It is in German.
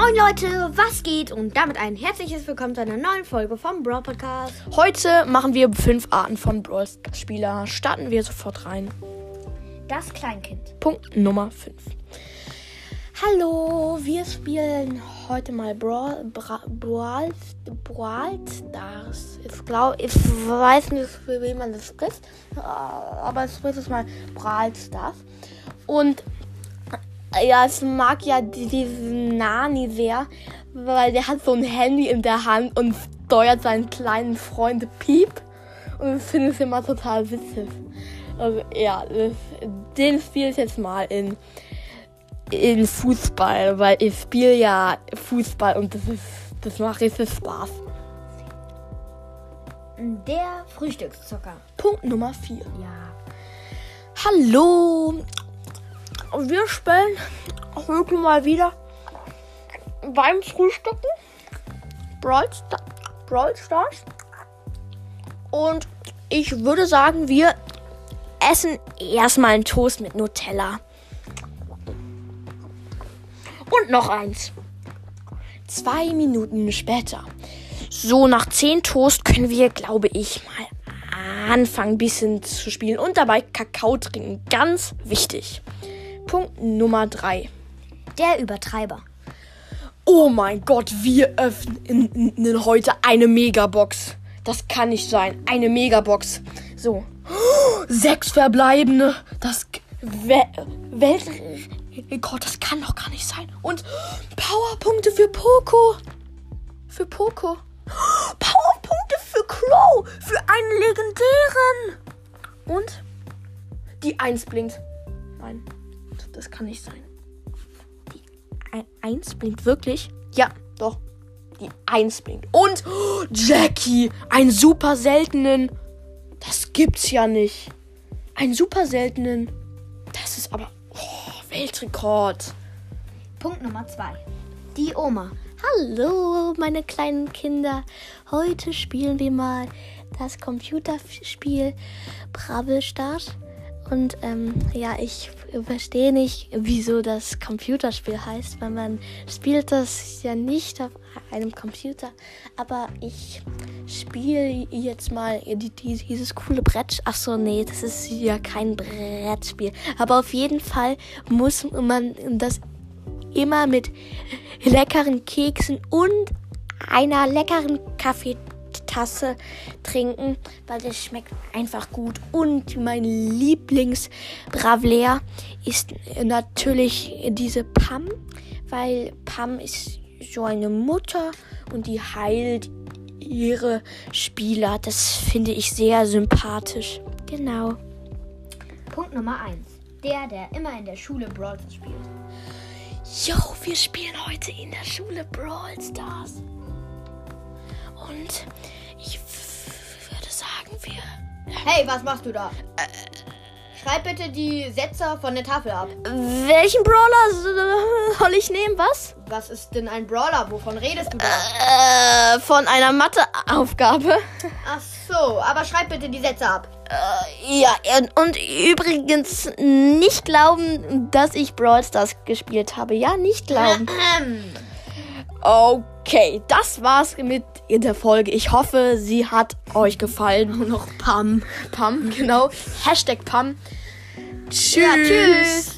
Moin Leute, was geht? Und damit ein herzliches Willkommen zu einer neuen Folge vom Brawl Podcast. Heute machen wir fünf Arten von Brawl Spieler. Starten wir sofort rein. Das Kleinkind. Punkt Nummer 5. Hallo, wir spielen heute mal Brawl, Bra, Brawl, Brawl Stars. Ich glaube, ich weiß nicht, wie man das spricht, aber ich spricht es mal Brawl Stars. Und ja, ich mag ja diesen Nani sehr, weil der hat so ein Handy in der Hand und steuert seinen kleinen Freund Piep. Und ich finde es immer total witzig. Also ja, das, den spiele ich jetzt mal in, in Fußball, weil ich spiele ja Fußball und das ist das macht richtig Spaß. Der Frühstückszucker. Punkt Nummer 4. Ja. Hallo, wir spielen heute mal wieder beim Frühstücken Brawl, Star Brawl Stars. Und ich würde sagen, wir essen erstmal einen Toast mit Nutella. Und noch eins. Zwei Minuten später. So, nach zehn Toast können wir, glaube ich, mal anfangen, ein bisschen zu spielen und dabei Kakao trinken. Ganz wichtig. Punkt Nummer 3. Der Übertreiber. Oh mein Gott, wir öffnen heute eine Megabox. Das kann nicht sein. Eine Megabox. So. sechs verbleibende. Das We Weltrekord, das kann doch gar nicht sein. Und Powerpunkte für Poco. Für Poco. Powerpunkte für Crow. Für einen legendären. Und die 1 blinkt. Nein. Das kann nicht sein. Die 1 blinkt wirklich? Ja, doch. Die 1 blinkt. Und oh, Jackie, einen super seltenen. Das gibt's ja nicht. Einen super seltenen. Das ist aber oh, Weltrekord. Punkt Nummer 2. Die Oma. Hallo, meine kleinen Kinder. Heute spielen wir mal das Computerspiel Bravel Stars. Und ähm, ja, ich verstehe nicht, wieso das Computerspiel heißt, weil man spielt das ja nicht auf einem Computer. Aber ich spiele jetzt mal die, die, dieses coole Brett. Ach so, nee, das ist ja kein Brettspiel. Aber auf jeden Fall muss man das immer mit leckeren Keksen und einer leckeren Kaffee Tasse trinken, weil das schmeckt einfach gut. Und mein Lieblings-Bravler ist natürlich diese Pam, weil Pam ist so eine Mutter und die heilt ihre Spieler. Das finde ich sehr sympathisch. Genau. Punkt Nummer 1. Der, der immer in der Schule Brawl Stars spielt. Jo, wir spielen heute in der Schule Brawl Stars. Und ich würde sagen, wir. Hey, was machst du da? Schreib bitte die Sätze von der Tafel ab. Welchen Brawler soll ich nehmen? Was? Was ist denn ein Brawler? Wovon redest du da? Äh, von einer Matheaufgabe. Ach so, aber schreib bitte die Sätze ab. Äh, ja, und übrigens nicht glauben, dass ich Brawl Stars gespielt habe. Ja, nicht glauben. Okay, das war's mit der Folge. Ich hoffe, sie hat euch gefallen. Und noch Pam. Pam, genau. Hashtag Pam. Tschüss. Ja, tschüss.